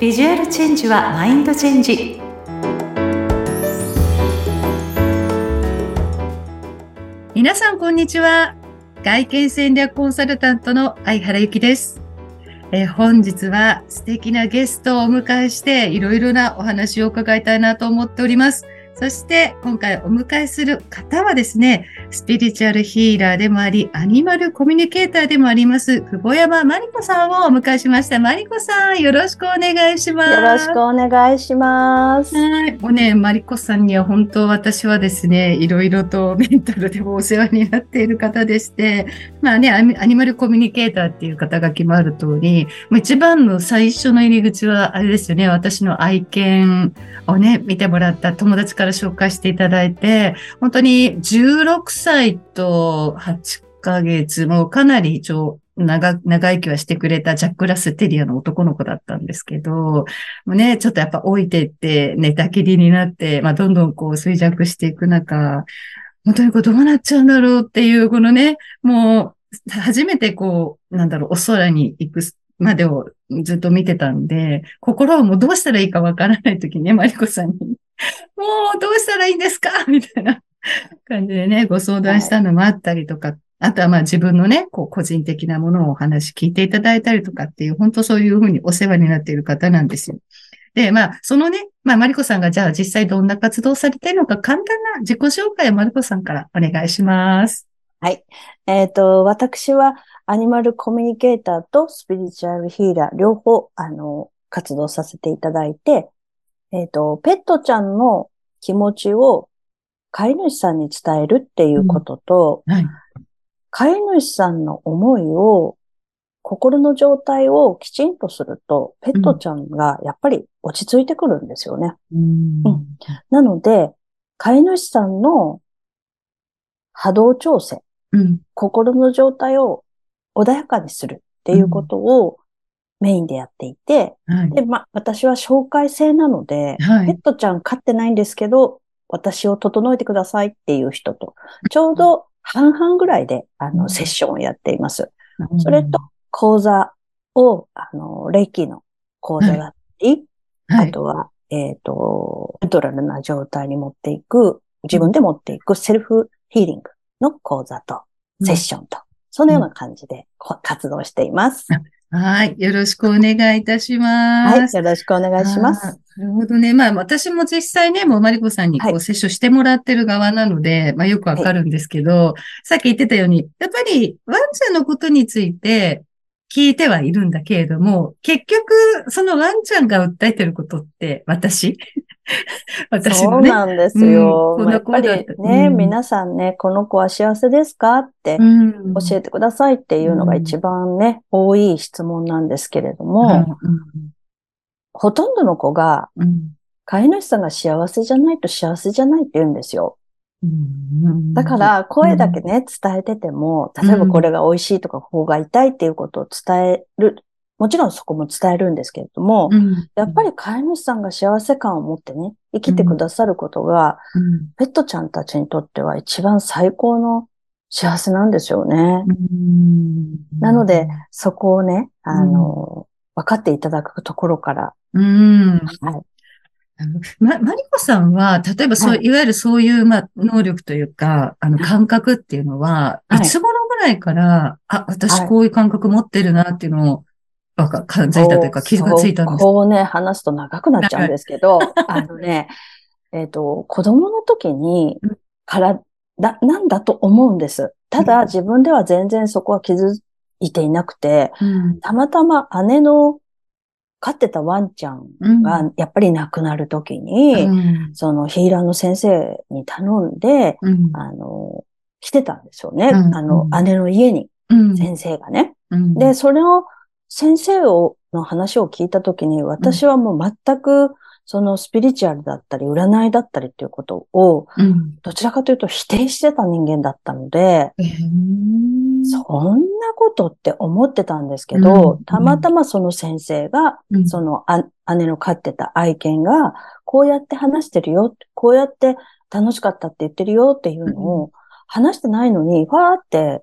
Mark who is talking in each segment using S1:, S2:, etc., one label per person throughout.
S1: ビジュアルチェンジはマインドチェンジ。皆さんこんにちは。外見戦略コンサルタントの相原由紀です。え、本日は素敵なゲストをお迎えしていろいろなお話を伺いたいなと思っております。そして今回お迎えする方はですね、スピリチュアルヒーラーでもあり、アニマルコミュニケーターでもあります、久保山まりこさんをお迎えしました。まりこさん、よろしくお願いします。
S2: よろしくお願いします。
S1: はい。もうね、まりこさんには本当私はですね、いろいろとメンタルでもお世話になっている方でして、まあね、アニマルコミュニケーターっていう肩書きもある通り、一番の最初の入り口はあれですよね、私の愛犬をね、見てもらった友達から紹介していただいて、本当に16歳と8ヶ月、もかなり長、長、長生きはしてくれたジャックラステリアの男の子だったんですけど、もうね、ちょっとやっぱ置いてって寝たきりになって、まあどんどんこう衰弱していく中、本当にこうどうなっちゃうんだろうっていう、このね、もう初めてこう、なんだろう、お空に行くまでをずっと見てたんで、心をもうどうしたらいいかわからない時にね、マリコさんに もうどうしたらいいんですか？みたいな感じでね、ご相談したのもあったりとか、はい、あとはまあ自分のね、こう個人的なものをお話聞いていただいたりとかっていう、本当そういうふうにお世話になっている方なんですよ。で、まあ、そのね、まあ、マリコさんがじゃあ実際どんな活動されているのか、簡単な自己紹介をマリコさんからお願いします。
S2: はい。えっ、ー、と、私はアニマルコミュニケーターとスピリチュアルヒーラー両方、あの、活動させていただいて、えっ、ー、と、ペットちゃんの気持ちを飼い主さんに伝えるっていうことと、うん。はい、飼い主さんの思いを、心の状態をきちんとすると、ペットちゃんがやっぱり落ち着いてくるんですよね。うん、うん、なので、飼い主さんの波動調整、うん、心の状態を穏やかにするっていうことをメインでやっていて、はい、で、まあ、私は紹介制なので、はい、ペットちゃん飼ってないんですけど、私を整えてくださいっていう人と、ちょうど半々ぐらいで、あの、セッションをやっています。それと、講座を、あの、霊気の講座だったり、はい、あとは、えっ、ー、と、ネトラルな状態に持っていく、自分で持っていくセルフヒーリングの講座と、セッションと、そのような感じで活動しています。
S1: はい。よろしくお願いいたします。
S2: はい。よろしくお願いします。
S1: なるほどね。まあ、私も実際ね、もうマリコさんにこう、接種してもらってる側なので、はい、まあ、よくわかるんですけど、はい、さっき言ってたように、やっぱり、ワンちゃんのことについて、聞いてはいるんだけれども、結局、そのワンちゃんが訴えてることって、私？
S2: 私のね。そうなんですよ。うん、この子やっぱりね、うん、皆さんね、この子は幸せですかって教えてくださいっていうのが一番ね、うん、多い質問なんですけれども、ほとんどの子が、飼い主さんが幸せじゃないと幸せじゃないって言うんですよ。だから、声だけね、伝えてても、例えばこれが美味しいとか、ここが痛いっていうことを伝える。もちろんそこも伝えるんですけれども、やっぱり飼い主さんが幸せ感を持ってね、生きてくださることが、ペットちゃんたちにとっては一番最高の幸せなんですよね。なので、そこをね、あの、分かっていただくところから、
S1: はい、ま、マリコさんは、例えばそう、はい、いわゆるそういう、まあ、能力というか、あの、感覚っていうのは、はい、いつ頃ぐらいから、あ、私こういう感覚持ってるなっていうのを、わか、感じたというか、気がついたんです。か
S2: こうね、話すと長くなっちゃうんですけど、あのね、えっ、ー、と、子供の時に、から、だ、なんだと思うんです。ただ、自分では全然そこは気づいていなくて、うん、たまたま姉の飼ってたワンちゃんがやっぱり亡くなるときに、うん、そのヒーラーの先生に頼んで、うん、あの、来てたんですよね。うん、あの、姉の家に、先生がね。で、それを、先生を、の話を聞いたときに、私はもう全く、そのスピリチュアルだったり、占いだったりっていうことを、どちらかというと否定してた人間だったので、そんなことって思ってたんですけど、うん、たまたまその先生が、うん、その姉の飼ってた愛犬が、こうやって話してるよ、こうやって楽しかったって言ってるよっていうのを話してないのに、わーって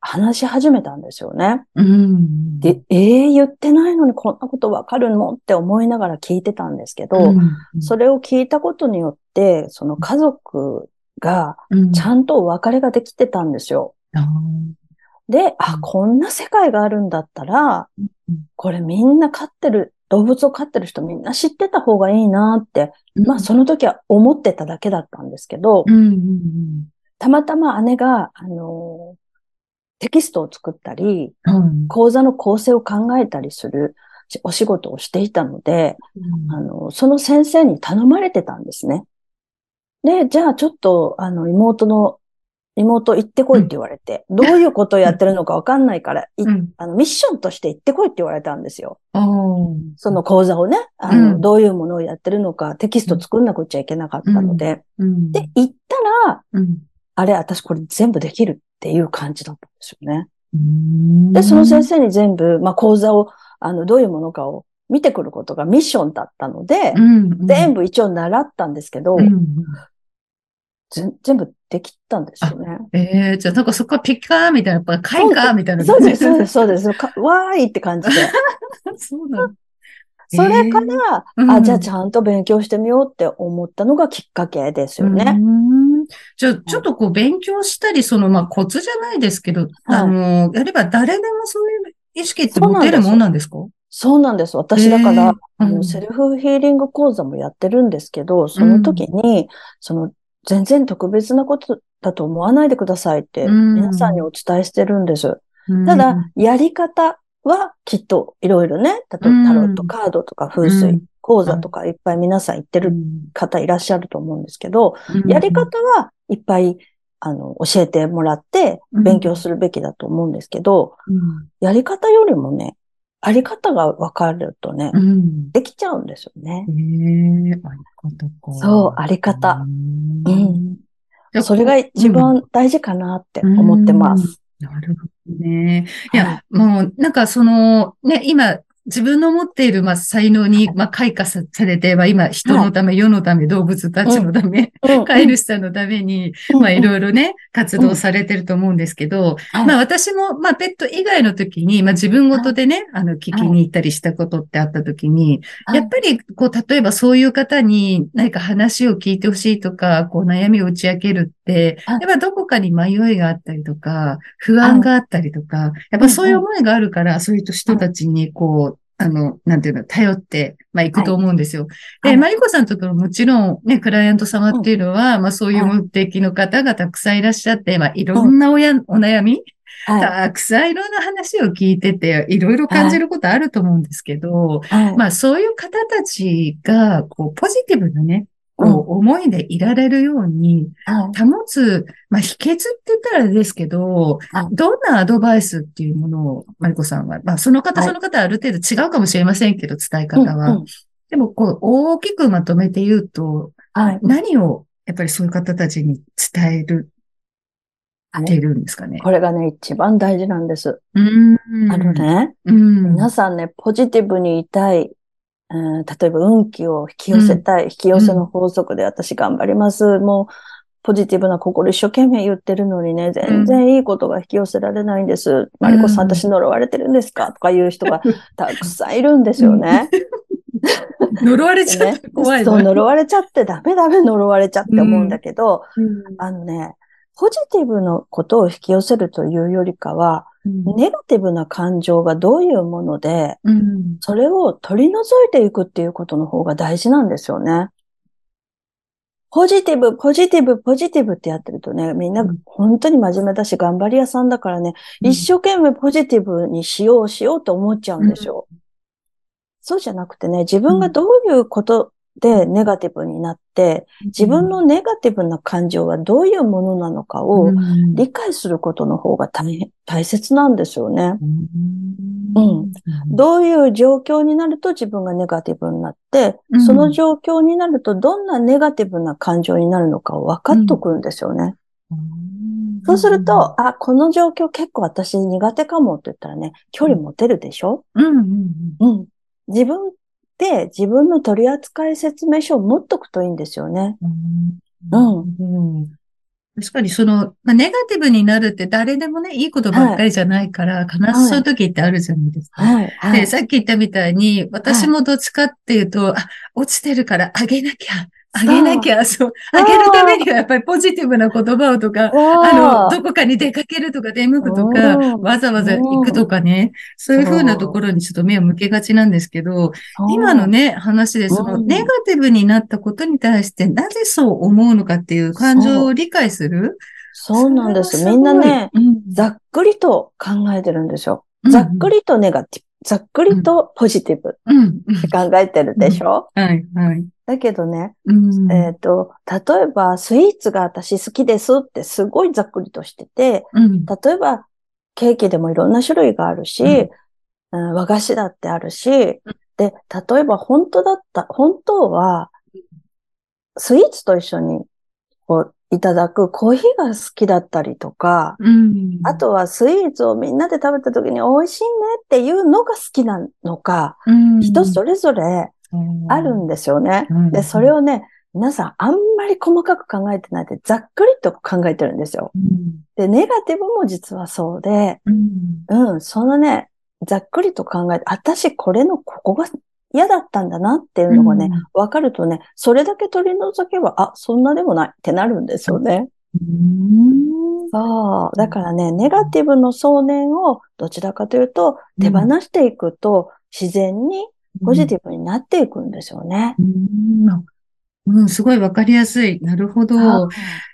S2: 話し始めたんですよね。
S1: うん。
S2: で、ええ言ってないのにこんなことわかるのって思いながら聞いてたんですけど、
S1: うん、
S2: それを聞いたことによって、その家族が
S1: うん、
S2: ちゃんとお別れができてたんですよ。
S1: あ
S2: で、
S1: う
S2: あ、
S1: ん。
S2: こんな世界があるんだったら
S1: ーうん、
S2: これみんな飼ってる、動物を飼ってる人みんな知ってた方がいいなって、まあその時は思ってただけだったんですけど、
S1: うん、うん、
S2: たまたま姉が、あの、テキストを作ったり、
S1: うん。
S2: 講座の構成を考えたりするお仕事をしていたので、
S1: うん
S2: あの、その先生に頼まれてたんですね。で、じゃあちょっと、あの、妹の、妹行ってこいって言われて、どういうことをやってるのかわかんないから。あの、ミッションとして行ってこいって言われたんですよ。その講座をね、あの、
S1: うん
S2: どういうものをやってるのか、テキスト作んなくちゃいけなかったので、
S1: うん。
S2: で、行ったら、
S1: うん、
S2: あれ、私これ全部できるっていう感じだったんですよね。
S1: うん。
S2: で、その先生に全部、まあ、講座を、あの、どういうものかを見てくることがミッションだったので、
S1: うん、
S2: 全部一応習ったんですけど、
S1: うん。
S2: ぜ全部できたんですよね。
S1: ええじゃあなんかそこはピッカーみたいな、やっぱ開花みたいな。
S2: そうです、そうです、そうです。かわーいって感じで。
S1: そうなの。
S2: それから、
S1: うん
S2: あ、じゃあちゃんと勉強してみようって思ったのがきっかけですよ
S1: う
S2: ね。
S1: んじゃあ、ちょっとこう勉強したり、その、まあ、コツじゃないですけど、あの、やれば誰でもそういう意識って持てるもんなんですか？
S2: そうなんです。私だから、
S1: へー。うん。
S2: セルフヒーリング講座もやってるんですけど、その時に、その、全然特別なことだと思わないでくださいって、
S1: うん。
S2: 皆さんにお伝えしてるんです。
S1: うん。
S2: ただ、やり方はきっといろいろね、例えばタロットカードとか風水講座とかいっぱい皆さん言ってる方いらっしゃると思うんですけど、
S1: うん。
S2: やり方はいっぱい、あの、教えてもらって
S1: うん。
S2: 勉強するべきだと思うんですけど、
S1: うん。
S2: やり方よりもね、あり方が分かるとね、
S1: うん。
S2: できちゃうんですよね。
S1: ええあり方か。
S2: そうあり方。
S1: う
S2: うん。それが一番大事かなって思ってます。
S1: なるほどね。い
S2: はい。
S1: や、もう、なんかその、ね、今、自分の持っている、まあ、才能に、まあ、開花さされて、まあ、今、人のため、世のため、動物たちのため、
S2: うん。
S1: 飼い主さんのために、まあ、いろいろね、活動されてると思うんですけど、
S2: はい。
S1: まあ、私も、まあ、ペット以外の時に、まあ、自分ごとでね、あの、聞きに行ったりしたことってあった時に、
S2: はい。
S1: やっぱり、こう、例えばそういう方に何か話を聞いてほしいとか、こう、悩みを打ち明けるって、
S2: はい
S1: やっぱどこかに迷いがあったりとか、不安があったりとか、やっぱそういう思いがあるから、そういう人たちに、こう、あの、なんていうの、頼って、まあ、行くと思うんですよ。で、
S2: はい。
S1: マリコさんのところもちろん、ね、クライアント様っていうのは、まあ、そういう目的の方がたくさんいらっしゃって、まあ、いろんなおや、お悩み、
S2: はい。
S1: たくさんいろんな話を聞いてて、いろいろ感じることあると思うんですけど、
S2: はい。
S1: まあそういう方たちが、こう、ポジティブなね、こう、思いでいられるように
S2: はい
S1: 保つ、まあ秘訣って言ったらですけど
S2: はい、
S1: どんなアドバイスっていうものを、マリコさんは、まあその方
S2: はい
S1: その方ある程度違うかもしれませんけど、伝え方は。でも、こう、大きくまとめて言うと、
S2: はい。
S1: 何を、やっぱりそういう方たちに伝えるっているんですかね。
S2: これがね、一番大事なんです。
S1: うん。
S2: あのね、
S1: うん。
S2: 皆さんね、ポジティブにいたい、うん例えば運気を引き寄せたい、引き寄せの法則で私頑張ります。もう、ポジティブな心一生懸命言ってるのにね、全然いいことが引き寄せられないんです。マリコさん、私呪われてるんですか？とかいう人が たくさんいるんですよね。
S1: 呪われちゃ
S2: ね
S1: って怖い
S2: そう、呪われちゃってダメダメ呪われちゃって思うんだけど、
S1: うん。
S2: あのね、ポジティブのことを引き寄せるというよりかは、
S1: うん
S2: ネガティブな感情がどういうもので、
S1: うん。
S2: それを取り除いていくっていうことの方が大事なんですよね。ポジティブ、ポジティブ、ポジティブってやってるとね、みんな
S1: うん。
S2: 本当に真面目だし頑張り屋さんだからね、一生懸命ポジティブにしようしようと思っちゃうんですよ。そうじゃなくてね、自分がどういうことでネガティブになって、自分のネガティブな感情はどういうものなのかを
S1: うん。
S2: 理解することの方が大変大切なんですよね。
S1: うん。
S2: どういう状況になると自分がネガティブになって、
S1: うん。
S2: その状況になるとどんなネガティブな感情になるのかを分かっとくんですよね。そうすると、あ、この状況結構私苦手かもって言ったらね、距離持てるでしょ？
S1: うん。
S2: 自分で自分の取扱説明書を持っとくといいんですよね。
S1: うんうん確かにその、まあ、ネガティブになるって誰でもね、いいことばっかりじゃないから、必ずそういう時ってあるじゃないですか。
S2: はい。は
S1: で、
S2: い。
S1: さっき言ったみたいに、私もどっちかっていうと、あ、落ちてるからあげなきゃ、あげなきゃ、そう、あげるためにはやっぱりポジティブな言葉をとか、あの、どこかに出かけるとか出向くとか、
S2: うん
S1: わざわざ行くとかね、そういう風なところにちょっと目を向けがちなんですけど、今のね、話でその
S2: うん。
S1: ネガティブになったことに対してなぜそう思うのかっていう感情を理解する？
S2: そう。なんです。みんなね、ざっくりと考えてるんですよ。
S1: うん。
S2: ざっくりとネガティブ、ざっくりとポジティブって考えてるでしょ？
S1: はい、はい。
S2: だけどね、
S1: うん。
S2: えっと、例えばスイーツが私好きですってすごいざっくりとしてて、
S1: うん。
S2: 例えばケーキでもいろんな種類があるし、
S1: うん
S2: うん和菓子だってあるし、で、例えば本当だった、本当は、スイーツと一緒にこういただくコーヒーが好きだったりとか、
S1: うん。
S2: あとはスイーツをみんなで食べた時に美味しいねっていうのが好きなのか、
S1: うん、
S2: 人それぞれあるん
S1: で
S2: ですよね。
S1: うん
S2: で、それをね、皆さんあんまり細かく考えてないで、ざっくりと考えてるんですよ。
S1: うん。
S2: で、ネガティブも実はそうで、
S1: うん。
S2: うん、そのね、ざっくりと考えて、私これのここが嫌だったんだなっていうのがね、わかるとね、それだけ取り除けば、あ、そんなでもないってなるんですよね。
S1: うん。
S2: そう。だからね、ネガティブの想念をどちらかというと、手放していくと、自然にポジティブになっていくんですよね。
S1: うん。うん、すごいわかりやすい。なるほど。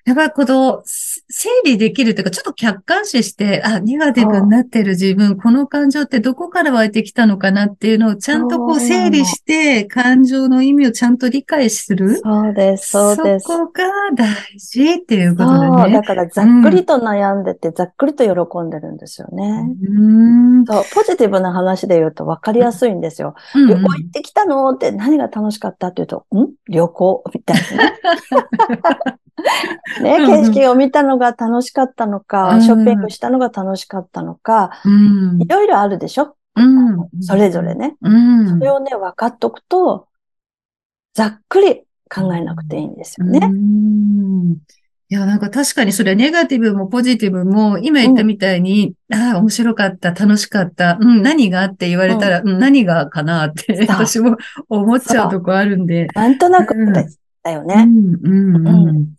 S1: やっぱりこの、せ整理できるというか、ちょっと客観視して、あ、ネガティブになってる自分、この感情ってどこから湧いてきたのかなっていうのをちゃんとこう整理して、感情の意味をちゃんと理解する。
S2: そうです、そうです。
S1: そこが大事っていうこと。だね。
S2: だからざっくりと悩んでて、ざっくりと喜んでるんですよね。
S1: うん。
S2: そう、ポジティブな話で言うと分かりやすいんですよ。
S1: うん
S2: 旅行行ってきたの？って何が楽しかった？って言うと、ん？旅行？みたいな ね。景色を見たのが楽しかったの
S1: う
S2: か、
S1: ん
S2: ショッピングしたのが楽しかったのか、
S1: うん
S2: いろいろあるでしょ？
S1: うん。
S2: それぞれね。
S1: うん。
S2: それをね、分かっとくと、ざっくり考えなくていいんですよ
S1: う
S2: ね。
S1: んいや、なんか確かにそれネガティブもポジティブも、今言ったみたいに、ああ、面白かった、楽しかった、うん、何がって言われたら、うん、何がかなって、私も思っちゃうとこあるんで。
S2: なんとなく
S1: うん
S2: だよ
S1: う
S2: ね。
S1: ん、うん、うん。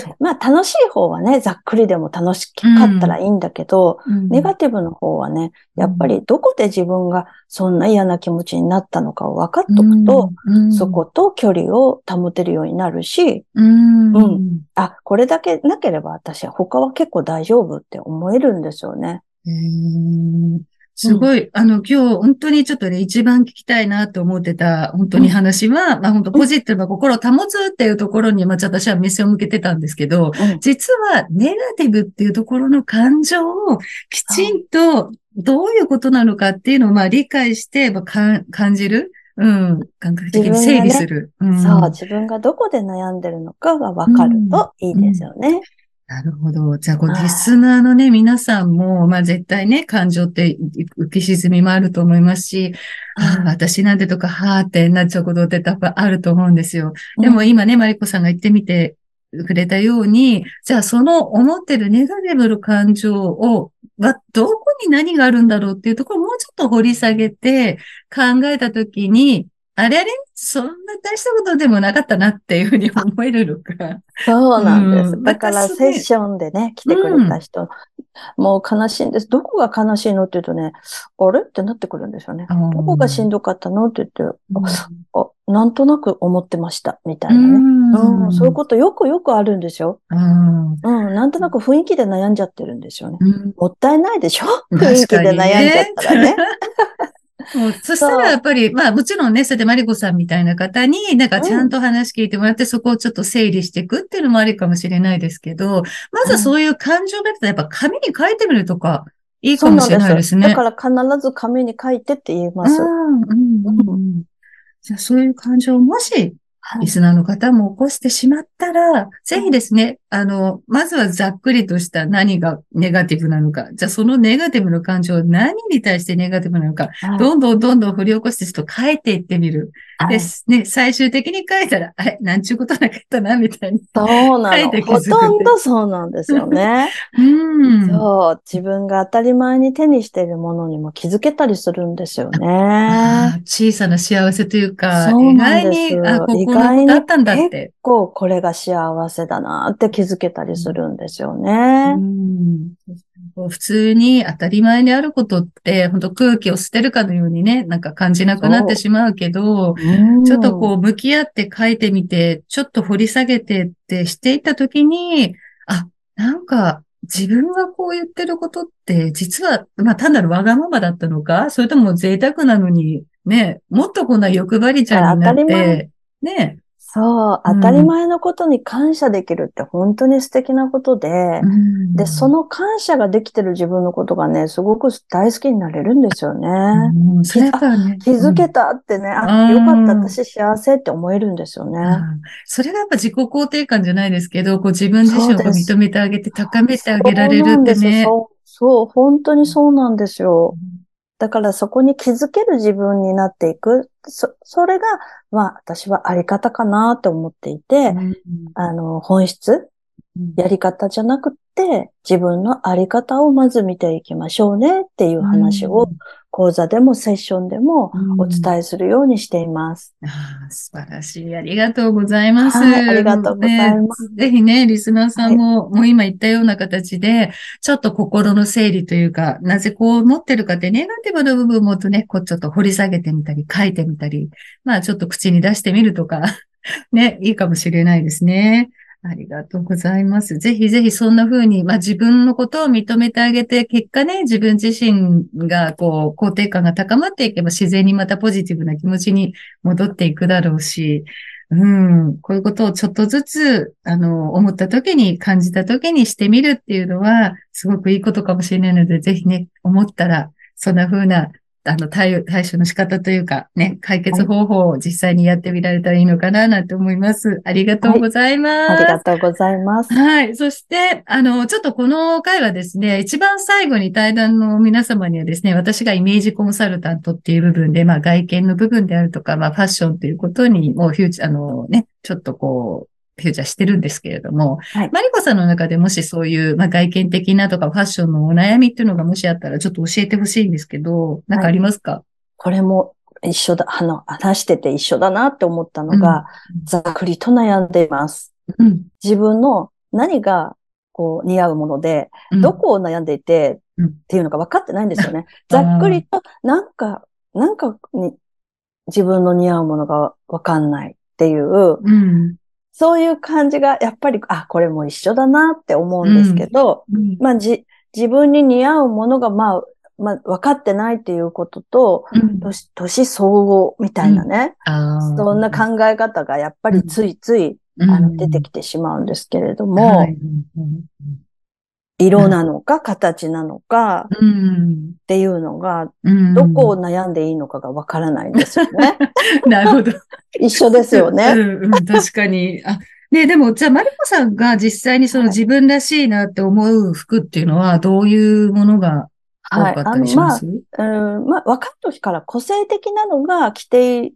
S2: でまあ楽しい方はね、ざっくりでも楽しかったらいいんだけど、
S1: うん。
S2: ネガティブの方はね、やっぱりどこで自分がそんな嫌な気持ちになったのかを分かっとくと、、
S1: うん。
S2: そこ、と距離を保てるようになるし、
S1: うん、
S2: う
S1: うん。
S2: あ、これだけなければ私は他は結構大丈夫って思えるんですよね。
S1: へーすごい、あの、今日、本当にちょっとね、一番聞きたいなと思ってた、本当に話は、まあ本当ポジティブな心を保つっていうところに、まあ私は目線を向けてたんですけど、
S2: うん
S1: 実はネガティブっていうところの感情をきちんとどういうことなのかっていうのをまあ理解して、まあ、か感じる。うん。感覚的に整理する。うん
S2: そう、自分がどこで悩んでるのかが分かるといいですよね。
S1: なるほど。じゃあ、こう、
S2: はい
S1: リスナーのね、皆さんも、まあ絶対ね、感情って浮き沈みもあると思いますし、ああ、私なんてとか、はーってなっちゃうことって多分あると思うんですよ。でも今ね、マリコさんが言ってみてくれたように、じゃあその思ってるネガティブの感情を、は、どこに何があるんだろうっていうところをもうちょっと掘り下げて考えたときに、あれあれそんな大したことでもなかったなっていうふうに思えるのか。
S2: そうなんです。
S1: うん
S2: だからセッションでね、来てくれた人、もう悲しいんです。どこが悲しいのって言うとね、あれってなってくるんですよね。
S1: うん
S2: どこがしんどかったのって言って、
S1: うん
S2: あ、なんとなく思ってました、みたいなね。
S1: うん
S2: うん、そういうことよくよくあるんですよ。
S1: うん
S2: うん、なんとなく雰囲気で悩んじゃってるんですよね。
S1: うん
S2: もったいないでしょ？雰
S1: 確
S2: 囲気で悩んじゃったらね。
S1: もう。そしたらやっぱり、まあもちろんね、それでマリコさんみたいな方に、なんかちゃんと話聞いてもらって、そこをちょっと整理していくっていうのもありかもしれないですけど、まずはそういう感情がたらやっぱ紙に書いてみるとか、いいかもしれないですね。
S2: だから必ず紙に書いてって言います。
S1: うんうんうんうん。じゃあそういう感情をもし、
S2: はい。
S1: リスナーの方も起こしてしまったら、ぜひですね、あの、まずはざっくりとした何がネガティブなのか。じゃあそのネガティブの感情、何に対してネガティブなのか。
S2: はい
S1: どんどんどんどん振り起こしてちょっと書いていってみる。
S2: はい
S1: です。ね、最終的に書いたら、あれ、なんちゅうことなかったな、みたいな。
S2: そうなの。ほとんどそうなんですよね。
S1: うん。
S2: そう。自分が当たり前に手にしているものにも気づけたりするんですよ
S1: あ
S2: ね。
S1: ー小さな幸せというか、意外に、あ、ここ
S2: 意外に
S1: のことあったんだって。
S2: こう、これが幸せだなって気づけたりするんですよ
S1: う
S2: ね。
S1: う普通に当たり前にあることって、本当空気を捨てるかのようにね、なんか感じなくなってしまうけど、
S2: うん。
S1: ちょっとこう向き合って書いてみて、ちょっと掘り下げてってしていったときに、あ、なんか自分がこう言ってることって、実は、まあ単なるわがままだったのかそれとも贅沢なのに、ね、もっとこんな欲張りちゃんになって、ね、
S2: そう、
S1: うん
S2: 当たり前のことに感謝できるって本当に素敵なことで、
S1: うん
S2: で、その感謝ができてる自分のことがね、すごく大好きになれるんですよね。
S1: うんそね、
S2: 気づけたってね、あ、
S1: うん
S2: よかった、私幸せって思えるんですよね。
S1: うんそれがやっぱ自己肯定感じゃないですけど、こう自分自身を認めてあげて高めてあげられるってね。
S2: そう、そう、本当にそうなんですよ。だからそこに気づける自分になっていく。そ、それが、まあ私はあり方かなって思っていて、
S1: うん。
S2: あの、本質
S1: うん。
S2: やり方じゃなくって、自分のあり方をまず見ていきましょうねっていう話を、講座でもセッションでもお伝えするようにしています。
S1: ああ素晴らしい。ありがとうございます。
S2: はいありがとうございます
S1: ねぜひね、リスナーさんも、もう今言ったような形で、ちょっと心の整理というか、なぜこう思ってるかって、ネガティブな部分もとね、こうちょっと掘り下げてみたり、書いてみたり、まあちょっと口に出してみるとか、ね、いいかもしれないですね。ありがとうございます。ぜひぜひそんな風に、まあ自分のことを認めてあげて、結果ね、自分自身がこう、肯定感が高まっていけば自然にまたポジティブな気持ちに戻っていくだろうし、うん、こういうことをちょっとずつ、あの、思った時に、感じた時にしてみるっていうのは、すごくいいことかもしれないので、ぜひね、思ったら、そんな風な、あの、対応、対処の仕方というか、ね、解決方法を実際にやってみられたらいいのかな、なんて思います。ありがとうございます。
S2: ありがとうございます。
S1: はい。そして、あの、ちょっとこの回はですね、一番最後に対談の皆様にはですね、私がイメージコンサルタントっていう部分で、まあ外見の部分であるとか、まあファッションということにもうフューチャー、あのね、ちょっとこう、フューチャーしてるんですけれども、
S2: はい
S1: マリコさんの中でもしそういう、まあ外見的なとかファッションのお悩みっていうのがもしあったらちょっと教えてほしいんですけど、なんかありますか、
S2: これも一緒だ、あの、話してて一緒だなって思ったのが、ざっくりと悩んでいます。
S1: うん。
S2: 自分の何がこう似合うもので、
S1: うん
S2: どこを悩んでいて
S1: うん
S2: っていうのが分かってないんですよね。ざっくりと、なんか、なんかに自分の似合うものが分かんないっていう、
S1: うん。
S2: そういう感じがやっぱり、あ、これも一緒だなって思うんですけど、
S1: うん。
S2: まあじ、自分に似合うものがまあ、まあ、分かってないっていうことと、
S1: うん。
S2: 年、年相応みたいなね、そんな考え方がやっぱりついつい、
S1: うん。
S2: あの出てきてしまうんですけれども、
S1: はい。うんうん
S2: 色なのか形なのか
S1: うん。
S2: っていうのが、
S1: うん。
S2: どこを悩んでいいのかがわからないんですよね。
S1: なるほど。
S2: 一緒ですよね。
S1: うんうん、確かに。あ、ねでも、じゃあ、マリコさんが実際にその
S2: はい
S1: 自分らしいなって思う服っていうのは、どういうものが多
S2: はい。
S1: かった
S2: あの、まあ
S1: りします、、
S2: うん、まあ、若い時から個性的なのが着てい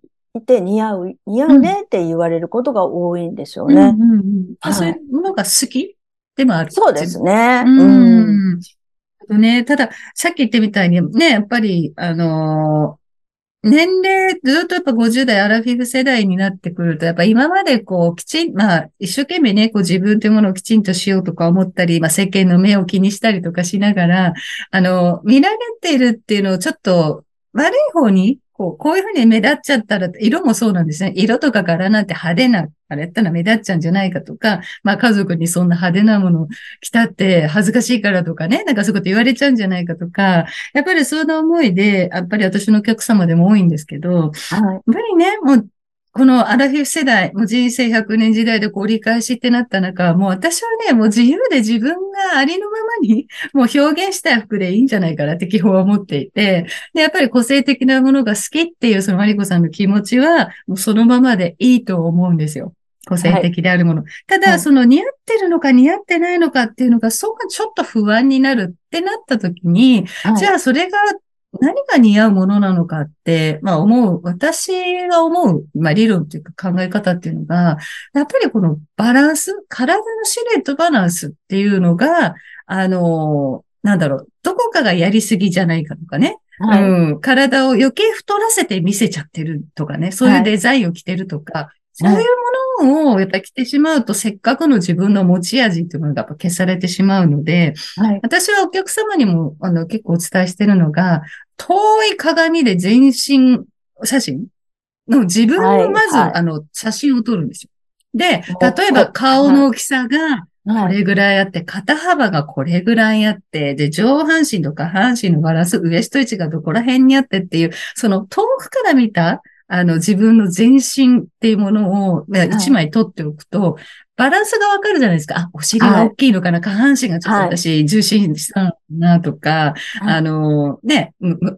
S2: て似合う、似合うねって言われることが多いんですよね。
S1: うんうんうんあ
S2: はい
S1: そういうものが好きでもある。
S2: そうですね。
S1: う
S2: うん。
S1: ん。ね、ただ、さっき言ってみたいに、ね、やっぱり、あのー年齢、ずっとやっぱ50代アラフィフ世代になってくると、やっぱ今までこう、きちん、まあ、一生懸命ね、こう自分というものをきちんとしようとか思ったり、まあ世間の目を気にしたりとかしながら、あの、見られているっていうのをちょっと悪い方に、こう、こういうふうに目立っちゃったら、色もそうなんですね。色とか柄なんて派手な、あれやったら目立っちゃうんじゃないかとか、まあ家族にそんな派手なもの着たって恥ずかしいからとかね、なんかそういうこと言われちゃうんじゃないかとか、やっぱりその思いで、やっぱり私のお客様でも多いんですけど、
S2: はい。
S1: やっぱりね、もう、このアラフィフ世代、もう人生100年時代でこう折り返しってなった中、もう私はね、もう自由で自分がありのままに、もう表現したい服でいいんじゃないかなって基本は思っていて、で、やっぱり個性的なものが好きっていうそのマリコさんの気持ちは、もうそのままでいいと思うんですよ。個性的であるもの。ただ、その似合ってるのか似合ってないのかっていうのが、そうがちょっと不安になるってなった時に、じゃあそれが何が似合うものなのかって、まあ思う、私が思う、まあ理論というか考え方っていうのが、やっぱりこのバランス、体のシルエットバランスっていうのが、あの、なんだろう、どこかがやりすぎじゃないかとかね。はい、うん、体を余計太らせて見せちゃってるとかね、そういうデザインを着てるとか、はい、そういうものをやっぱ着てしまうと、せっかくの自分の持ち味っていうものがやっぱ消されてしまうので、はい、私はお客様にもあの結構お伝えしてるのが、遠い鏡で全身写真の自分のまず、あの写真を撮るんですよ。で、例えば顔の大きさが、これぐらいあって、肩幅がこれぐらいあって、で、上半身と下半身のバランス、ウエスト位置がどこら辺にあってっていう、その遠くから見た、あの、自分の全身っていうものを一枚取っておくと、バランスがわかるじゃないですか。あ、お尻が大きいのかな、はい、下半身がちょっと私、重心したのかなとか、はい、あの、ね、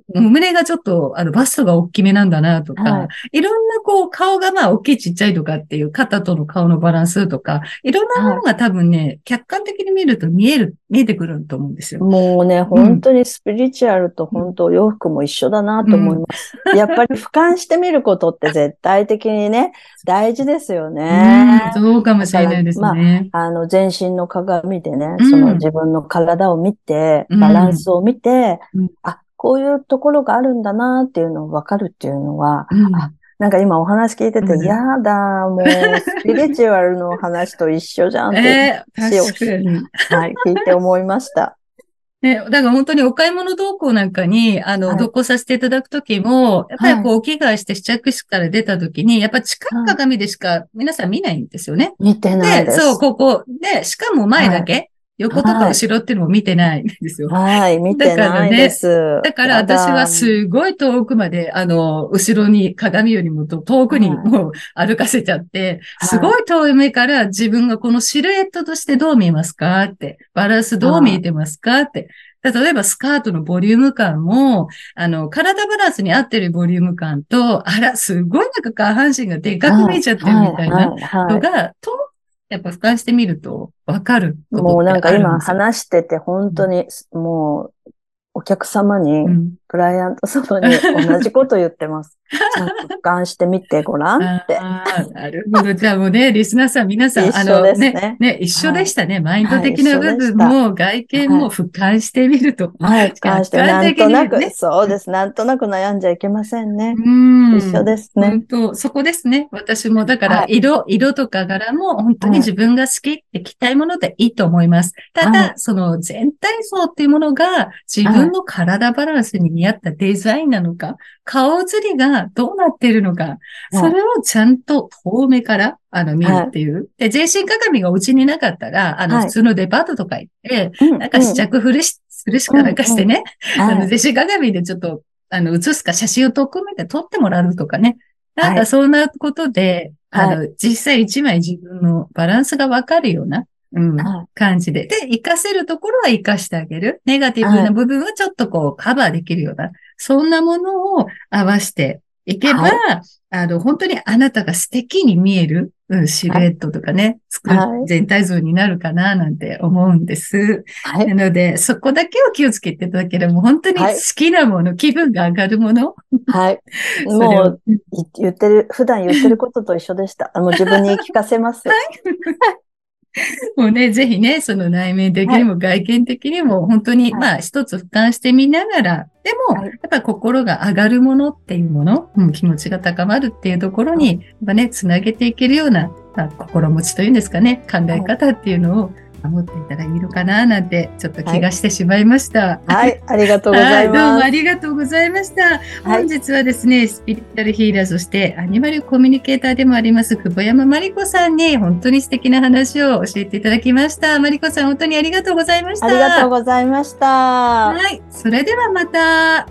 S1: 胸がちょっと、あの、バストが大きめなんだなとか、はい、いろんなこう、顔がまあ、大きいちっちゃいとかっていう、肩との顔のバランスとか、いろんなものが多分ね、客観的に見ると見える、見えてくると思うんですよ。
S2: もうね、本当にスピリチュアルと本当洋服も一緒だなと思います。うん、やっぱり俯瞰してみることって絶対的にね、大事ですよね。
S1: うん、そうかもしれないね。
S2: まあ、あの、全身の鏡でね、その自分の体を見て、バランスを見て、うん、あ、こういうところがあるんだなっていうのを分かるっていうのは、なんか今お話聞いてて、うん、やだ、もう、スピリチュアルの話と一緒じゃんって、
S1: えー。
S2: はい、聞いて思いました。
S1: ね、だから本当にお買い物動向なんかに、あの、はい、同行させていただくときも、やっぱりこう、お着替えして試着室から出たときに、やっぱ近い鏡でしか皆さん見ないんですよね。
S2: 見てないで
S1: す。で、そう、ここ。で、しかも前だけ。横とか後ろっていうのも見てないん ですよ。
S2: はい、見てないです。
S1: だから私はすごい遠くまで、あの、後ろに鏡よりも遠くにもう歩かせちゃって、すごい遠い目から自分がこのシルエットとしてどう見えますかって、バランスどう見えてますかって。例えばスカートのボリューム感も、あの、体バランスに合ってるボリューム感と、あら、すごいなんか下半身がでかく見えちゃってるみたいなのが、遠やっぱ俯瞰してみるとわかる
S2: もうなんか今話してて本当に、もうお客様に、クライアント 様に同じこと言ってます。ちゃんと俯瞰してみてごらんって。
S1: なるほど。じゃあもうね、リスナーさん皆さん、
S2: あのね、
S1: ね、一緒でしたね。マインド的な部分も、外見も俯瞰してみると。
S2: はい、俯瞰して、なんとなく、そうです。なんとなく悩んじゃいけませんね。うん。一緒ですね。
S1: 本当そこですね。私も、だから色、色とか柄も本当に自分が好きって着たいものでいいと思います。ただ、その全体像っていうものが自分の体バランスに見合ったデザインなのか、顔写りがどうなっているのか、それをちゃんと遠目から、あの、見るっていう。で、全身鏡がお家になかったら、あの、普通のデパートとか行って、なんか試着し、するしかなんかしてね、あの、全身鏡でちょっと、あの、写すか写真を特めて撮ってもらうとかね。なんかそんなことで、あの、実際一枚自分のバランスがわかるような、うん、感じで。で、活かせるところは活かしてあげる。ネガティブな部分はちょっとこうカバーできるような、そんなものを合わせていけば、はい、あの、本当にあなたが素敵に見える、うん、シルエットとかね、作る、全体像になるかな、なんて思うんです。はい、なので、そこだけを気をつけていただければ、本当に好きなもの、はい、気分が上がるもの。
S2: はい。もう、言ってる、普段言ってることと一緒でした。あの、自分に聞かせます。はい
S1: もうね、ぜひね、その内面的にも外見的にも、本当に、まあ、一つ俯瞰してみながら、でも、やっぱ心が上がるものっていうもの、うん、気持ちが高まるっていうところに、やっぱね、つなげていけるような、まあ、心持ちというんですかね、考え方っていうのを、守っていたらいいのかななんてちょっと気がしてしまいました。
S2: はい、はい、ありがとうございます。
S1: どうもありがとうございました。本日はですね、スピリチュアルヒーラー、そしてアニマルコミュニケーターでもあります、久保山真理子さんに本当に素敵な話を教えていただきました。真理子さん、本当にありがとうございました。あ
S2: りがとうございました。
S1: はい、それではまた。